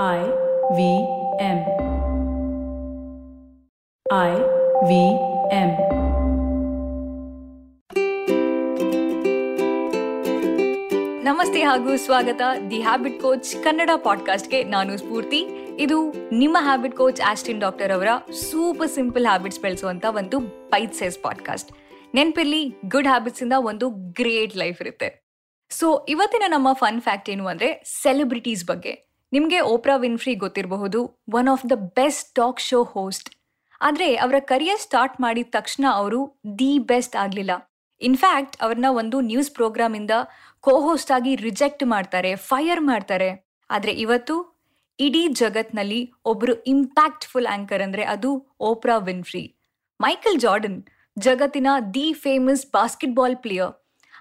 I V M. I V M. ನಮಸ್ತೆ ಹಾಗೂ ಸ್ವಾಗತ. ದಿ ಹ್ಯಾಬಿಟ್ ಕೋಚ್ ಕನ್ನಡ ಪಾಡ್ಕಾಸ್ಟ್ಗೆ ನಾನು ಸ್ಫೂರ್ತಿ. ಇದು ನಿಮ್ಮ ಹ್ಯಾಬಿಟ್ ಕೋಚ್ ಆಸ್ಟಿನ್ ಡಾಕ್ಟರ್ ಅವರ ಸೂಪರ್ ಸಿಂಪಲ್ ಹ್ಯಾಬಿಟ್ಸ್ ಬೆಳೆಸುವಂತ ಒಂದು ಬೈಟ್ ಸೈಸ್ ಪಾಡ್ಕಾಸ್ಟ್. ನೆನಪಿರ್ಲಿ, ಗುಡ್ ಹ್ಯಾಬಿಟ್ಸ್ ಇಂದ ಒಂದು ಗ್ರೇಟ್ ಲೈಫ್ ಇರುತ್ತೆ. ಸೊ, ಇವತ್ತಿನ ನಮ್ಮ ಫನ್ ಫ್ಯಾಕ್ಟ್ ಏನು ಅಂದ್ರೆ ಸೆಲೆಬ್ರಿಟೀಸ್ ಬಗ್ಗೆ. ನಿಮಗೆ Oprah Winfrey ಗೊತ್ತಿರಬಹುದು one of the best talk show host ಆದ್ರೆ ಅವರ ಕರಿಯರ್ ಸ್ಟಾರ್ಟ್ ಮಾಡಿದ ತಕ್ಷಣ ಅವರು ದಿ ಬೆಸ್ಟ್ ಆಗಲಿಲ್ಲ. ಇನ್ಫ್ಯಾಕ್ಟ್ ಅವ್ರನ್ನ ಒಂದು ನ್ಯೂಸ್ ಪ್ರೋಗ್ರಾಮ್ ಇಂದ ಕೋ ಹೋಸ್ಟ್ ಆಗಿ ರಿಜೆಕ್ಟ್ ಮಾಡ್ತಾರೆ ಫೈರ್ ಮಾಡ್ತಾರೆ. ಆದ್ರೆ ಇವತ್ತು ಇಡೀ ಜಗತ್ನಲ್ಲಿ ಒಬ್ರು ಇಂಪ್ಯಾಕ್ಟ್ಫುಲ್ ಆಂಕರ್ ಅಂದ್ರೆ ಅದು ಓಪ್ರಾ ವಿನ್ಫ್ರಿ ಮೈಕಲ್ ಜಾರ್ಡನ್ ಜಗತ್ತಿನ ದಿ ಫೇಮಸ್ ಬಾಸ್ಕೆಟ್ಬಾಲ್ ಪ್ಲೇಯರ್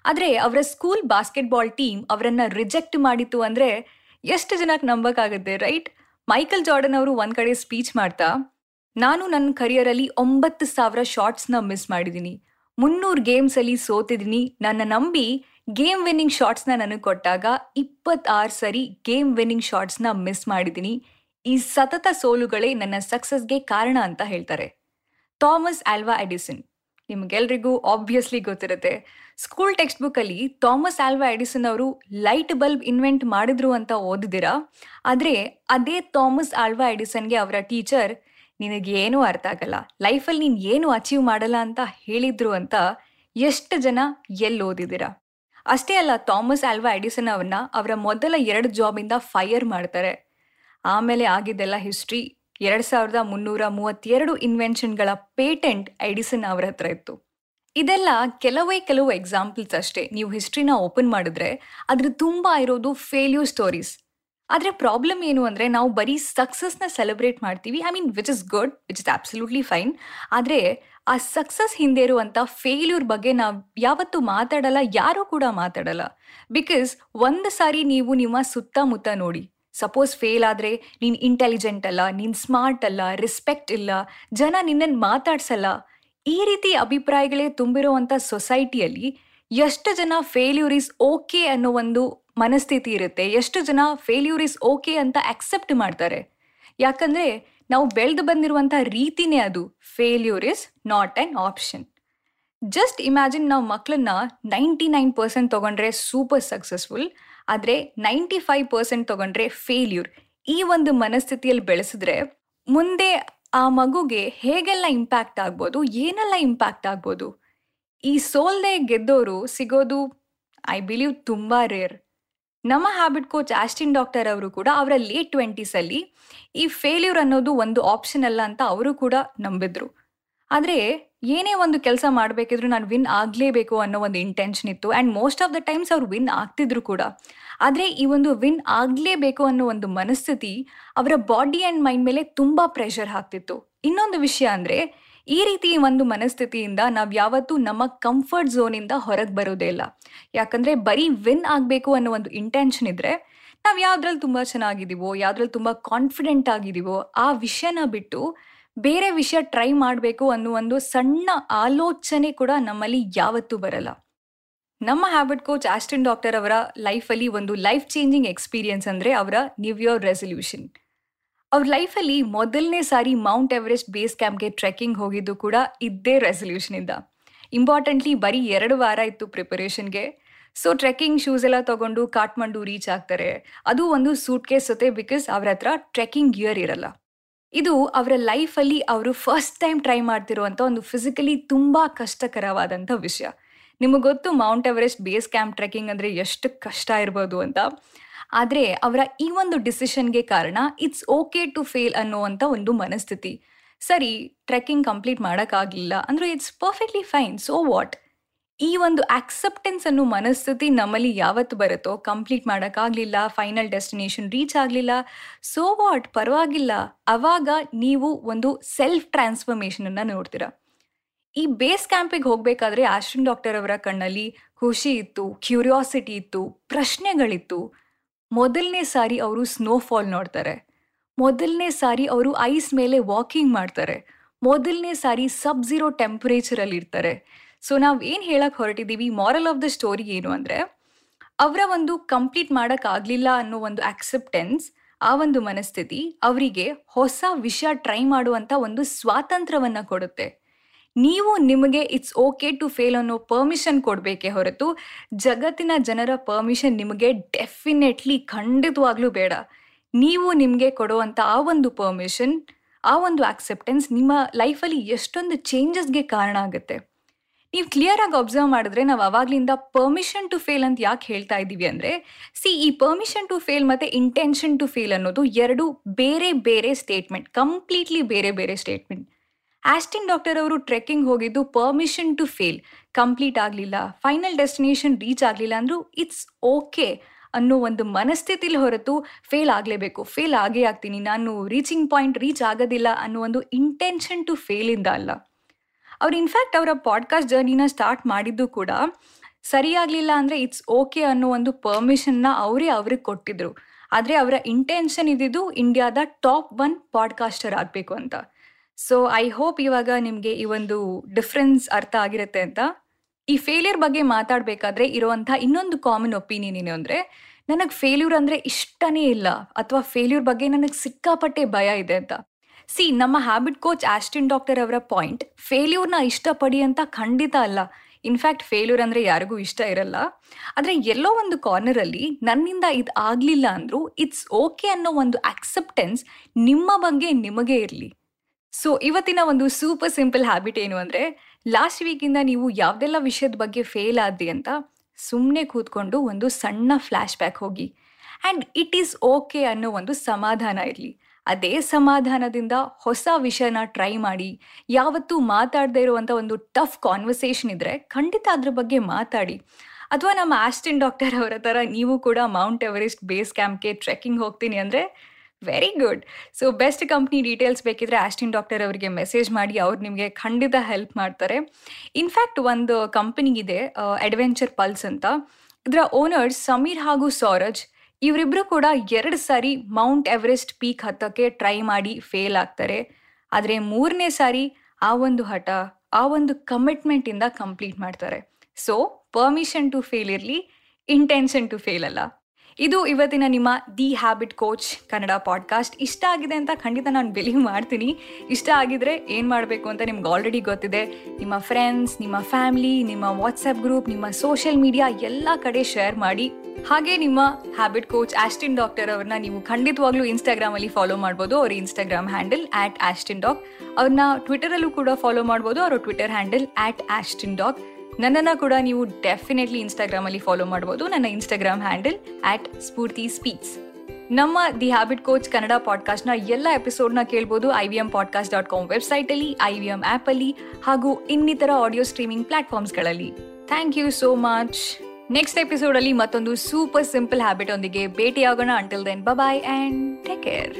ಆದ್ರೆ ಅವರ ಸ್ಕೂಲ್ ಬಾಸ್ಕೆಟ್ಬಾಲ್ ಟೀಮ್ ಅವರನ್ನ ರಿಜೆಕ್ಟ್ ಮಾಡಿತ್ತು ಅಂದ್ರೆ ಎಷ್ಟು ಜನಕ್ಕೆ ನಂಬಕ್ಕಾಗುತ್ತೆ, ರೈಟ್? ಮೈಕಲ್ ಜಾರ್ಡನ್ ಅವರು ಒಂದ್ ಕಡೆ ಸ್ಪೀಚ್ ಮಾಡ್ತಾ, ನಾನು ನನ್ನ ಕರಿಯರಲ್ಲಿ ಒಂಬತ್ತು ಸಾವಿರ ಶಾರ್ಟ್ಸ್ನ ಮಿಸ್ ಮಾಡಿದ್ದೀನಿ ಮುನ್ನೂರು ಗೇಮ್ಸಲ್ಲಿ ಸೋತಿದ್ದೀನಿ ನನ್ನ ನಂಬಿ ಗೇಮ್ ವಿನ್ನಿಂಗ್ ಶಾರ್ಟ್ಸ್ನ ನನಗೆ ಕೊಟ್ಟಾಗ ಇಪ್ಪತ್ತಾರು ಸರಿ ಗೇಮ್ ವಿನ್ನಿಂಗ್ ಶಾರ್ಟ್ಸ್ನ ಮಿಸ್ ಮಾಡಿದ್ದೀನಿ ಈ ಸತತ ಸೋಲುಗಳೇ ನನ್ನ ಸಕ್ಸಸ್ಗೆ ಕಾರಣ ಅಂತ ಹೇಳ್ತಾರೆ. Thomas Alva Edison. ನಿಮ್ಗೆಲ್ರಿಗೂ ಆಬ್ವಿಯಸ್ಲಿ ಗೊತ್ತಿರುತ್ತೆ. ಸ್ಕೂಲ್ ಟೆಕ್ಸ್ಟ್ ಬುಕ್ಕಲ್ಲಿ ಥಾಮಸ್ ಆಲ್ವಾ ಎಡಿಸನ್ ಅವರು ಲೈಟ್ ಬಲ್ಬ್ ಇನ್ವೆಂಟ್ ಮಾಡಿದ್ರು ಅಂತ ಓದಿದಿರಾ ಆದರೆ ಅದೇ ಥಾಮಸ್ ಆಲ್ವಾ ಎಡಿಸನ್ಗೆ ಅವರ ಟೀಚರ್ ನಿನಗೇನೂ ಅರ್ಥ ಆಗಲ್ಲ. ಲೈಫಲ್ಲಿ ನೀನು ಏನು ಅಚೀವ್ ಮಾಡಲ್ಲ ಅಂತ ಹೇಳಿದ್ರು ಅಂತ ಎಷ್ಟು ಜನ ಎಲ್ಲಿ ಓದಿದ್ದೀರಾ? ಅಷ್ಟೇ ಅಲ್ಲ, ಥಾಮಸ್ ಆಲ್ವಾ ಎಡಿಸನ್ ಅವ್ರನ್ನ ಅವರ ಮೊದಲ ಎರಡು ಜಾಬಿಂದ ಫೈರ್ ಮಾಡ್ತಾರೆ. ಆಮೇಲೆ ಆಗಿದ್ದೆಲ್ಲ ಹಿಸ್ಟ್ರಿ ಎರಡು ಸಾವಿರದ ಮುನ್ನೂರ ಮೂವತ್ತೆರಡು ಇನ್ವೆನ್ಷನ್ಗಳ ಪೇಟೆಂಟ್ ಎಡಿಸನ್ ಅವರ ಹತ್ರ ಇತ್ತು. ಇದೆಲ್ಲ ಕೆಲವೇ ಕೆಲವು ಎಕ್ಸಾಂಪಲ್ಸ್ ಅಷ್ಟೇ. ನೀವು ಹಿಸ್ಟ್ರಿನ ಓಪನ್ ಮಾಡಿದ್ರೆ ಅದ್ರ ತುಂಬ ಇರೋದು ಫೇಲ್ಯೂರ್ ಸ್ಟೋರೀಸ್ ಆದರೆ ಪ್ರಾಬ್ಲಮ್ ಏನು ಅಂದರೆ ನಾವು ಬರೀ ಸಕ್ಸಸ್ನ ಸೆಲೆಬ್ರೇಟ್ ಮಾಡ್ತೀವಿ. I mean which is good which is absolutely fine ಆದರೆ ಆ ಸಕ್ಸಸ್ ಹಿಂದೆ ಇರುವಂಥ ಫೇಲ್ಯೂರ್ ಬಗ್ಗೆ ನಾವು ಯಾವತ್ತೂ ಮಾತಾಡಲ್ಲ, ಯಾರೂ ಕೂಡ ಮಾತಾಡಲ್ಲ. ಬಿಕಾಸ್ ಒಂದು ಸಾರಿ ನೀವು ನಿಮ್ಮ ಸುತ್ತಮುತ್ತ ನೋಡಿ ಸಪೋಸ್ ಫೇಲ್ ಆದರೆ ನೀನು ಇಂಟೆಲಿಜೆಂಟ್ ಅಲ್ಲ, ನೀನು ಸ್ಮಾರ್ಟ್ ಅಲ್ಲ ರೆಸ್ಪೆಕ್ಟ್ ಇಲ್ಲ, ಜನ ನಿನ್ನನ್ನು ಮಾತಾಡ್ಸಲ್ಲ. ಈ ರೀತಿ ಅಭಿಪ್ರಾಯಗಳೇ ತುಂಬಿರುವಂಥ ಸೊಸೈಟಿಯಲ್ಲಿ ಎಷ್ಟು ಜನ ಫೇಲ್ಯೂರ್ ಇಸ್ ಓಕೆ ಅನ್ನೋ ಒಂದು ಮನಸ್ಥಿತಿ ಇರುತ್ತೆ. ಎಷ್ಟು ಜನ ಫೇಲ್ಯೂರ್ ಇಸ್ ಓಕೆ ಅಂತ ಅಕ್ಸೆಪ್ಟ್ ಮಾಡ್ತಾರೆ. ಯಾಕಂದ್ರೆ ನಾವು ಬೆಳೆದು ಬಂದಿರುವಂಥ ರೀತಿನೇ ಅದು. Failure is not an option just imagine ನಾವು ಮಕ್ಕಳನ್ನ ನೈಂಟಿ ನೈನ್ ಪರ್ಸೆಂಟ್ ತೊಗೊಂಡ್ರೆ ಸೂಪರ್ ಸಕ್ಸಸ್ಫುಲ್ ಆದರೆ ನೈಂಟಿ ಫೈವ್ ಪರ್ಸೆಂಟ್ ತೊಗೊಂಡ್ರೆ ಫೇಲ್ಯೂರ್ ಈ ಒಂದು ಮನಸ್ಥಿತಿಯಲ್ಲಿ ಬೆಳೆಸಿದ್ರೆ ಮುಂದೆ ಆ ಮಗುಗೆ ಹೇಗೆಲ್ಲ ಇಂಪ್ಯಾಕ್ಟ್ ಆಗ್ಬೋದು, ಏನೆಲ್ಲ ಇಂಪ್ಯಾಕ್ಟ್ ಆಗ್ಬೋದು? ಈ ಸೋಲ್ದೆ ಗೆದ್ದೋರು ಸಿಗೋದು ಐ ಬಿಲೀವ್ ತುಂಬ ರೇರ್ ನಮ್ಮ ಹ್ಯಾಬಿಟ್ ಕೋಚ್ ಆಸ್ಟಿನ್ ಡಾಕ್ಟರ್ ಅವರು ಕೂಡ ಅವರ ಲೇಟ್ ಟ್ವೆಂಟೀಸಲ್ಲಿ ಈ ಫೇಲ್ಯೂರ್ ಅನ್ನೋದು ಒಂದು ಆಪ್ಷನ್ ಅಲ್ಲ ಅಂತ ಅವರು ಕೂಡ ನಂಬಿದ್ರು. ಆದರೆ ಏನೇ ಒಂದು ಕೆಲಸ ಮಾಡಬೇಕಿದ್ರು ನಾನು ವಿನ್ ಆಗಲೇಬೇಕು ಅನ್ನೋ ಒಂದು ಇಂಟೆನ್ಷನ್ ಇತ್ತು. And most of the times ಅವ್ರು ವಿನ್ ಆಗ್ತಿದ್ರು ಕೂಡ. ಆದರೆ ಈ ಒಂದು ವಿನ್ ಆಗಲೇಬೇಕು ಅನ್ನೋ ಒಂದು ಮನಸ್ಥಿತಿ ಅವರ ಬಾಡಿ ಆ್ಯಂಡ್ ಮೈಂಡ್ ಮೇಲೆ ತುಂಬ ಪ್ರೆಷರ್ ಹಾಕ್ತಿತ್ತು. ಇನ್ನೊಂದು ವಿಷಯ ಅಂದರೆ, ಈ ರೀತಿ ಒಂದು ಮನಸ್ಥಿತಿಯಿಂದ ನಾವು ಯಾವತ್ತೂ ನಮ್ಮ ಕಂಫರ್ಟ್ ಝೋನಿಂದ ಹೊರಗೆ ಬರೋದೇ ಇಲ್ಲ. ಯಾಕಂದರೆ ಬರೀ ವಿನ್ ಆಗಬೇಕು ಅನ್ನೋ ಒಂದು ಇಂಟೆನ್ಷನ್ ಇದ್ದರೆ ನಾವು ಯಾವ್ದ್ರಲ್ಲಿ ತುಂಬ ಚೆನ್ನಾಗಿದ್ದೀವೋ ಯಾವುದ್ರಲ್ಲಿ ತುಂಬ ಕಾನ್ಫಿಡೆಂಟ್ ಆಗಿದ್ದೀವೋ ಆ ವಿಷಯನ ಬಿಟ್ಟು ಬೇರೆ ವಿಷಯ ಟ್ರೈ ಮಾಡಬೇಕು ಅನ್ನೋ ಒಂದು ಸಣ್ಣ ಆಲೋಚನೆ ಕೂಡ ನಮ್ಮಲ್ಲಿ ಯಾವತ್ತೂ ಬರಲ್ಲ. ನಮ್ಮ ಹ್ಯಾಬಿಟ್ ಕೋಚ್ ಆಸ್ಟಿನ್ ಡಾಕ್ಟರ್ ಅವರ ಲೈಫಲ್ಲಿ ಒಂದು ಲೈಫ್ ಚೇಂಜಿಂಗ್ ಎಕ್ಸ್ಪೀರಿಯನ್ಸ್ ಅಂದರೆ ಅವರ ನ್ಯೂ ಇಯರ್ ರೆಸಲ್ಯೂಷನ್ ಅವ್ರ ಲೈಫಲ್ಲಿ ಮೊದಲನೇ ಸಾರಿ ಮೌಂಟ್ ಎವರೆಸ್ಟ್ ಬೇಸ್ ಕ್ಯಾಂಪ್ಗೆ ಟ್ರೆಕ್ಕಿಂಗ್ ಹೋಗಿದ್ದು ಕೂಡ ಇದ್ದೇ ರೆಸಲ್ಯೂಷನಿಂದ ಇಂಪಾರ್ಟೆಂಟ್ಲಿ ಬರೀ ಎರಡು ವಾರ ಇತ್ತು ಪ್ರಿಪರೇಷನ್ಗೆ ಸೊ ಟ್ರೆಕ್ಕಿಂಗ್ ಶೂಸ್ ಎಲ್ಲ ತಗೊಂಡು ಕಾಟ್ಮಂಡು ರೀಚ್ ಆಗ್ತಾರೆ. ಅದು ಒಂದು ಸೂಟ್ ಕೇಸ್ ಜೊತೆ ಬಿಕಾಸ್ ಅವ್ರ ಹತ್ರ ಟ್ರೆಕ್ಕಿಂಗ್ ಗಿಯರ್ ಇರಲ್ಲ. ಇದು ಅವರ ಲೈಫಲ್ಲಿ ಅವರು ಫಸ್ಟ್ ಟೈಮ್ ಟ್ರೈ ಮಾಡ್ತಿರುವಂಥ ಒಂದು ಫಿಸಿಕಲಿ ತುಂಬ ಕಷ್ಟಕರವಾದಂಥ ವಿಷಯ. ನಿಮಗೆ ಗೊತ್ತು Mount Everest base camp trekking ಅಂದರೆ ಎಷ್ಟು ಕಷ್ಟ ಇರ್ಬೋದು ಅಂತ. ಆದರೆ ಅವರ ಈ ಒಂದು ಡಿಸಿಷನ್ಗೆ ಕಾರಣ ಇಟ್ಸ್ ಓಕೆ ಟು ಫೇಲ್ ಅನ್ನುವಂಥ ಒಂದು ಮನಸ್ಥಿತಿ. ಸರಿ ಟ್ರೆಕ್ಕಿಂಗ್ ಕಂಪ್ಲೀಟ್ ಮಾಡೋಕ್ಕಾಗಲಿಲ್ಲ ಅಂದರೆ it's perfectly fine so what ಈ ಒಂದು ಆಕ್ಸೆಪ್ಟೆನ್ಸ್ ಅನ್ನೋ ಮನಸ್ಥಿತಿ ನಮ್ಮಲ್ಲಿ ಯಾವತ್ತು ಬರುತ್ತೋ ಕಂಪ್ಲೀಟ್ ಮಾಡೋಕ್ಕಾಗಲಿಲ್ಲ ಫೈನಲ್ ಡೆಸ್ಟಿನೇಷನ್ ರೀಚ್ ಆಗಲಿಲ್ಲ ಸೊ ವಾಟ್ ಪರವಾಗಿಲ್ಲ. ಅವಾಗ ನೀವು ಒಂದು ಸೆಲ್ಫ್ ಟ್ರಾನ್ಸ್ಫರ್ಮೇಷನನ್ನು ನೋಡ್ತೀರಾ. ಈ ಬೇಸ್ ಕ್ಯಾಂಪಿಗೆ ಹೋಗಬೇಕಾದ್ರೆ ಆಶ್ರಿನ್ ಡಾಕ್ಟರ್ ಅವರ ಕಣ್ಣಲ್ಲಿ ಖುಷಿ ಇತ್ತು ಕ್ಯೂರಿಯಾಸಿಟಿ ಇತ್ತು, ಪ್ರಶ್ನೆಗಳಿತ್ತು. ಮೊದಲನೇ ಸಾರಿ ಅವರು ಸ್ನೋಫಾಲ್ ನೋಡ್ತಾರೆ. ಮೊದಲನೇ ಸಾರಿ ಅವರು ಐಸ್ ಮೇಲೆ ವಾಕಿಂಗ್ ಮಾಡ್ತಾರೆ. ಮೊದಲನೇ ಸಾರಿ ಸಬ್ ಝೀರೋ ಟೆಂಪರೇಚರಲ್ಲಿ ಇರ್ತಾರೆ ಸೊ ನಾವು ಏನು ಹೇಳಕ್ಕೆ ಹೊರಟಿದ್ದೀವಿ ಮಾರಲ್ ಆಫ್ ದ ಸ್ಟೋರಿ ಏನು ಅಂದರೆ, ಅವರ ಒಂದು ಕಂಪ್ಲೀಟ್ ಮಾಡೋಕ್ಕಾಗಲಿಲ್ಲ ಅನ್ನೋ ಒಂದು ಆಕ್ಸೆಪ್ಟೆನ್ಸ್ ಆ ಒಂದು ಮನಸ್ಥಿತಿ ಅವರಿಗೆ ಹೊಸ ವಿಷಯ ಟ್ರೈ ಮಾಡುವಂಥ ಒಂದು ಸ್ವಾತಂತ್ರ್ಯವನ್ನು ಕೊಡುತ್ತೆ. ನೀವು ನಿಮಗೆ ಇಟ್ಸ್ ಓಕೆ ಟು ಫೇಲ್ ಅನ್ನೋ ಪರ್ಮಿಷನ್ ಕೊಡಬೇಕೇ ಹೊರತು, ಜಗತ್ತಿನ ಜನರ ಪರ್ಮಿಷನ್ ನಿಮಗೆ ಡೆಫಿನೆಟ್ಲಿ ಖಂಡಿತವಾಗ್ಲೂ ಬೇಡ. ನೀವು ನಿಮಗೆ ಕೊಡುವಂಥ ಆ ಒಂದು ಪರ್ಮಿಷನ್ ಆ ಒಂದು ಆಕ್ಸೆಪ್ಟೆನ್ಸ್ ನಿಮ್ಮ ಲೈಫಲ್ಲಿ ಎಷ್ಟೊಂದು ಚೇಂಜಸ್ಗೆ ಕಾರಣ ಆಗುತ್ತೆ. ನೀವು ಕ್ಲಿಯರ್ ಆಗಿ ಅಬ್ಸರ್ವ್ ಮಾಡಿದ್ರೆ ನಾವು ಅವಾಗ್ಲಿಂದ ಪರ್ಮಿಷನ್ ಟು ಫೇಲ್ ಅಂತ ಯಾಕೆ ಹೇಳ್ತಾ ಇದ್ದೀವಿ ಅಂದರೆ ಸಿ ಈ ಪರ್ಮಿಷನ್ ಟು ಫೇಲ್ ಮತ್ತು ಇಂಟೆನ್ಷನ್ ಟು ಫೇಲ್ ಅನ್ನೋದು ಎರಡು ಬೇರೆ ಬೇರೆ ಸ್ಟೇಟ್ಮೆಂಟ್ ಕಂಪ್ಲೀಟ್ಲಿ ಬೇರೆ ಬೇರೆ ಸ್ಟೇಟ್ಮೆಂಟ್ ಆಸ್ಟಿನ್ ಡಾಕ್ಟರ್ ಅವರು ಟ್ರೆಕ್ಕಿಂಗ್ ಹೋಗಿದ್ದು ಪರ್ಮಿಷನ್ ಟು ಫೇಲ್ ಕಂಪ್ಲೀಟ್ ಆಗಲಿಲ್ಲ ಫೈನಲ್ ಡೆಸ್ಟಿನೇಷನ್ ರೀಚ್ ಆಗಲಿಲ್ಲ ಅಂದರೂ ಇಟ್ಸ್ ಓಕೆ ಅನ್ನೋ ಒಂದು ಮನಸ್ಥಿತಿಲಿ ಹೊರತು ಫೇಲ್ ಆಗಲೇಬೇಕು. ಫೇಲ್ ಆಗೇ ಆಗ್ತೀನಿ, ನಾನು ರೀಚಿಂಗ್ ಪಾಯಿಂಟ್ ರೀಚ್ ಆಗೋದಿಲ್ಲ ಅನ್ನೋ ಒಂದು ಇಂಟೆನ್ಷನ್ ಟು ಫೇಲಿಂದ ಅಲ್ಲ. ಅವ್ರು ಇನ್ಫ್ಯಾಕ್ಟ್ ಅವರ ಪಾಡ್ಕಾಸ್ಟ್ ಜರ್ನಿನ ಸ್ಟಾರ್ಟ್ ಮಾಡಿದ್ದು ಕೂಡ ಸರಿಯಾಗಲಿಲ್ಲ ಅಂದರೆ ಇಟ್ಸ್ ಓಕೆ ಅನ್ನೋ ಒಂದು ಪರ್ಮಿಷನ್ನ ಅವರೇ ಅವ್ರಿಗೆ ಕೊಟ್ಟಿದ್ರು. ಆದರೆ ಅವರ ಇಂಟೆನ್ಷನ್ ಇದ್ದಿದ್ದು ಇಂಡಿಯಾದ ಟಾಪ್ ಒನ್ ಪಾಡ್ಕಾಸ್ಟರ್ ಆಗಬೇಕು ಅಂತ. ಸೊ ಐ ಹೋಪ್ ಇವಾಗ ನಿಮಗೆ ಈ ಒಂದು ಡಿಫ್ರೆನ್ಸ್ ಅರ್ಥ ಆಗಿರುತ್ತೆ ಅಂತ. ಈ ಫೇಲ್ಯೂರ್ ಬಗ್ಗೆ ಮಾತಾಡಬೇಕಾದ್ರೆ ಇರುವಂಥ ಇನ್ನೊಂದು ಕಾಮನ್ ಒಪಿನಿಯನ್ ಏನು ಅಂದರೆ, ನನಗೆ ಫೇಲ್ಯೂರ್ ಅಂದರೆ ಇಷ್ಟನೇ ಇಲ್ಲ. ಅಥವಾ ಫೇಲ್ಯೂರ್ ಬಗ್ಗೆ ನನಗೆ ಸಿಕ್ಕಾಪಟ್ಟೆ ಭಯ ಇದೆ ಅಂತ. ಸಿ ನಮ್ಮ ಹ್ಯಾಬಿಟ್ ಕೋಚ್ ಆಸ್ಟಿನ್ ಡಾಕ್ಟರ್ ಅವರ ಪಾಯಿಂಟ್ ಫೇಲ್ಯೂರ್ನ ಇಷ್ಟಪಡಿ ಅಂತ ಖಂಡಿತ ಅಲ್ಲ. ಇನ್ಫ್ಯಾಕ್ಟ್ ಫೇಲ್ಯೂರ್ ಅಂದರೆ ಯಾರಿಗೂ ಇಷ್ಟ ಇರಲ್ಲ. ಆದರೆ ಎಲ್ಲೋ ಒಂದು ಕಾರ್ನರಲ್ಲಿ ನನ್ನಿಂದ ಇದು ಆಗಲಿಲ್ಲ ಅಂದರೂ ಇಟ್ಸ್ ಓಕೆ ಅನ್ನೋ ಒಂದು ಆಕ್ಸೆಪ್ಟೆನ್ಸ್ ನಿಮ್ಮ ಬಗ್ಗೆ ನಿಮಗೆ ಇರಲಿ. ಸೊ ಇವತ್ತಿನ ಒಂದು ಸೂಪರ್ ಸಿಂಪಲ್ ಹ್ಯಾಬಿಟ್ ಏನು ಅಂದರೆ ಲಾಸ್ಟ್ ವೀಕಿಂದ ನೀವು ಯಾವುದೆಲ್ಲ ವಿಷಯದ ಬಗ್ಗೆ ಫೇಲ್ ಆದ್ರಿ ಅಂತ ಸುಮ್ಮನೆ ಕೂತ್ಕೊಂಡು ಒಂದು ಸಣ್ಣ ಫ್ಲ್ಯಾಶ್ ಬ್ಯಾಕ್ ಹೋಗಿ. ಆ್ಯಂಡ್ ಇಟ್ ಈಸ್ ಓಕೆ ಅನ್ನೋ ಒಂದು ಸಮಾಧಾನ ಇರಲಿ. ಅದೇ ಸಮಾಧಾನದಿಂದ ಹೊಸ ವಿಷಯನ ಟ್ರೈ ಮಾಡಿ, ಯಾವತ್ತೂ ಮಾತಾಡದೇ ಇರುವಂಥ ಒಂದು ಟಫ್ ಕಾನ್ವರ್ಸೇಷನ್ ಇದ್ದರೆ ಖಂಡಿತ ಅದ್ರ ಬಗ್ಗೆ ಮಾತಾಡಿ. ಅಥವಾ ನಮ್ಮ ಆಸ್ಟಿನ್ ಡಾಕ್ಟರ್ ಅವರ ಥರ ನೀವು ಕೂಡ ಮೌಂಟ್ ಎವರೆಸ್ಟ್ ಬೇಸ್ ಕ್ಯಾಂಪ್ಗೆ ಟ್ರೆಕ್ಕಿಂಗ್ ಹೋಗ್ತೀನಿ ಅಂದರೆ very good so best company details ಬೇಕಿದ್ರೆ ಆಸ್ಟಿನ್ ಡಾಕ್ಟರ್ ಅವರಿಗೆ ಮೆಸೇಜ್ ಮಾಡಿ, ಅವ್ರು ನಿಮಗೆ ಖಂಡಿತ ಹೆಲ್ಪ್ ಮಾಡ್ತಾರೆ. ಇನ್ಫ್ಯಾಕ್ಟ್ ಒಂದು ಕಂಪನಿಗಿದೆ ಅಡ್ವೆಂಚರ್ ಪಲ್ಸ್ ಅಂತ. ಇದರ ಓನರ್ಸ್ ಸಮೀರ್ ಹಾಗೂ ಸೌರಜ್ ಇವರಿಬ್ಬರು ಕೂಡ ಎರಡು ಸಾರಿ ಮೌಂಟ್ ಎವರೆಸ್ಟ್ ಪೀಕ್ ಹತ್ತಕ್ಕೆ ಟ್ರೈ ಮಾಡಿ ಫೇಲ್ ಆಗ್ತಾರೆ. ಆದರೆ ಮೂರನೇ ಸಾರಿ ಆ ಒಂದು ಹಠ, ಆ ಒಂದು ಕಮಿಟ್ಮೆಂಟಿಂದ ಕಂಪ್ಲೀಟ್ ಮಾಡ್ತಾರೆ. ಸೊ ಪರ್ಮಿಷನ್ ಟು ಫೇಲ್ ಇರಲಿ ಇಂಟೆನ್ಷನ್ ಟು ಫೇಲ್ ಅಲ್ಲ. ಇದು ಇವತ್ತಿನ ನಿಮ್ಮ the habit coach Kannada podcast ಇಷ್ಟ ಆಗಿದೆ ಅಂತ ಖಂಡಿತ ನಾನು ಬಿಲೀವ್ ಮಾಡ್ತೀನಿ. ಇಷ್ಟ ಆಗಿದ್ರೆ ಏನು ಮಾಡಬೇಕು ಅಂತ ನಿಮ್ಗೆ ಆಲ್ರೆಡಿ ಗೊತ್ತಿದೆ. ನಿಮ್ಮ ಫ್ರೆಂಡ್ಸ್ ನಿಮ್ಮ ಫ್ಯಾಮಿಲಿ ನಿಮ್ಮ ವಾಟ್ಸಪ್ ಗ್ರೂಪ್ ನಿಮ್ಮ ಸೋಷಿಯಲ್ ಮೀಡಿಯಾ ಎಲ್ಲ ಕಡೆ ಶೇರ್ ಮಾಡಿ. ಹಾಗೆ ನಿಮ್ಮ ಹ್ಯಾಬಿಟ್ ಕೋಚ್ ಆಸ್ಟಿನ್ ಡಾಕ್ಟರ್ ಅವ್ರನ್ನ ನೀವು ಖಂಡಿತವಾಗ್ಲೂ ಇನ್ಸ್ಟಾಗ್ರಾಮ್ ಅಲ್ಲಿ ಫಾಲೋ ಮಾಡ್ಬೋದು. ಅವ್ರ Instagram handle at Austin doc ಅವ್ರನ್ನ ಟ್ವಿಟರಲ್ಲೂ ಕೂಡ ಫಾಲೋ ಮಾಡ್ಬೋದು. ಅವರ Twitter handle at Austin doc ನನ್ನನ್ನು ಕೂಡ ನೀವು ಡೆಫಿನೆಟ್ಲಿ ಇನ್ಸ್ಟಾಗ್ರಾಮಲ್ಲಿ ಫಾಲೋ ಮಾಡ್ಬೋದು. ನನ್ನ Instagram handle at Spoorthi speaks ನಮ್ಮ ದಿ ಹ್ಯಾಬಿಟ್ ಕೋಚ್ ಕನ್ನಡ ಪಾಡ್ಕಾಸ್ಟ್ನ ಎಲ್ಲ ಎಪಿಸೋಡ್ನ ಕೇಳಬಹುದು I V M podcast dot com ವೆಬ್ಸೈಟಲ್ಲಿ ಐ ವಿ ಎಂ ಆ್ಯಪಲ್ಲಿ ಹಾಗೂ ಇನ್ನಿತರ audio streaming ಪ್ಲಾಟ್ಫಾರ್ಮ್ಸ್ಗಳಲ್ಲಿ thank you so much next ಎಪಿಸೋಡಲ್ಲಿ ಮತ್ತೊಂದು ಸೂಪರ್ ಸಿಂಪಲ್ ಹ್ಯಾಬಿಟ್ ಒಂದಿಗೆ ಭೇಟಿಯಾಗೋಣ until then bye and take care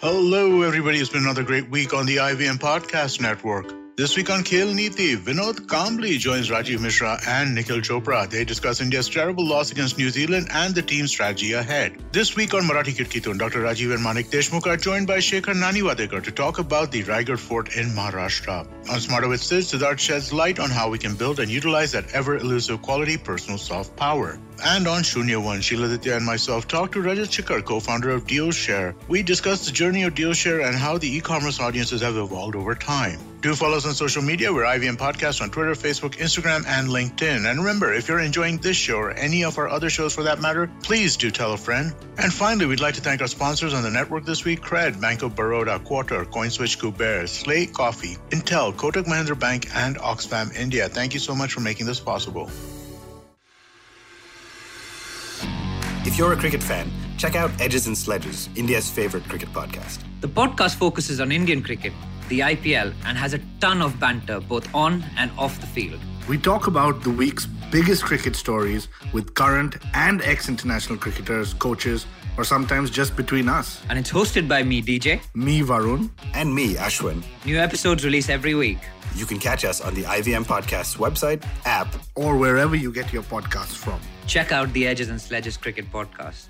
Hello, everybody. It's been another great week on the IVM Podcast Network. This week on Khel Niti, Vinod Kambli joins Rajiv Mishra and Nikhil Chopra. They discuss India's terrible loss against New Zealand and the team's strategy ahead. This week on Marathi Kitkitun, Dr. Rajiv and Manik Deshmukh are joined by Shekhar Naniwadekar to talk about the Raigad Fort in Maharashtra. On Smarter with Sid, Siddharth sheds light on how we can build and utilize that ever-elusive quality personal soft power. And on Shunya One, Sheila Ditya and myself talk to Rajat Chikar, co-founder of DealShare. We discuss the journey of DealShare and how the e-commerce audiences have evolved over time. Do follow us on social media. We're IVM Podcast on Twitter, Facebook, Instagram, and LinkedIn. And remember, if you're enjoying this show or any of our other shows for that matter, please do tell a friend. And finally, we'd like to thank our sponsors on the network this week, Cred, Bank of Baroda, Quarter, CoinSwitch, Kuber, Slay Coffee, Intel, Kotak Mahindra Bank, and Oxfam India. Thank you so much for making this possible. If you're a cricket fan, check out Edges and Sledges, India's favorite cricket podcast. The podcast focuses on Indian cricket, the IPL, and has a ton of banter both on and off the field. We talk about the week's biggest cricket stories with current and ex international cricketers, coaches, or sometimes just between us. And it's hosted by me, DJ. Me, Varun. And me, Ashwin. New episodes release every week. You can catch us on the IVM Podcast's website, app, or wherever you get your podcasts from. Check out the Edges and Sledges Cricket Podcast.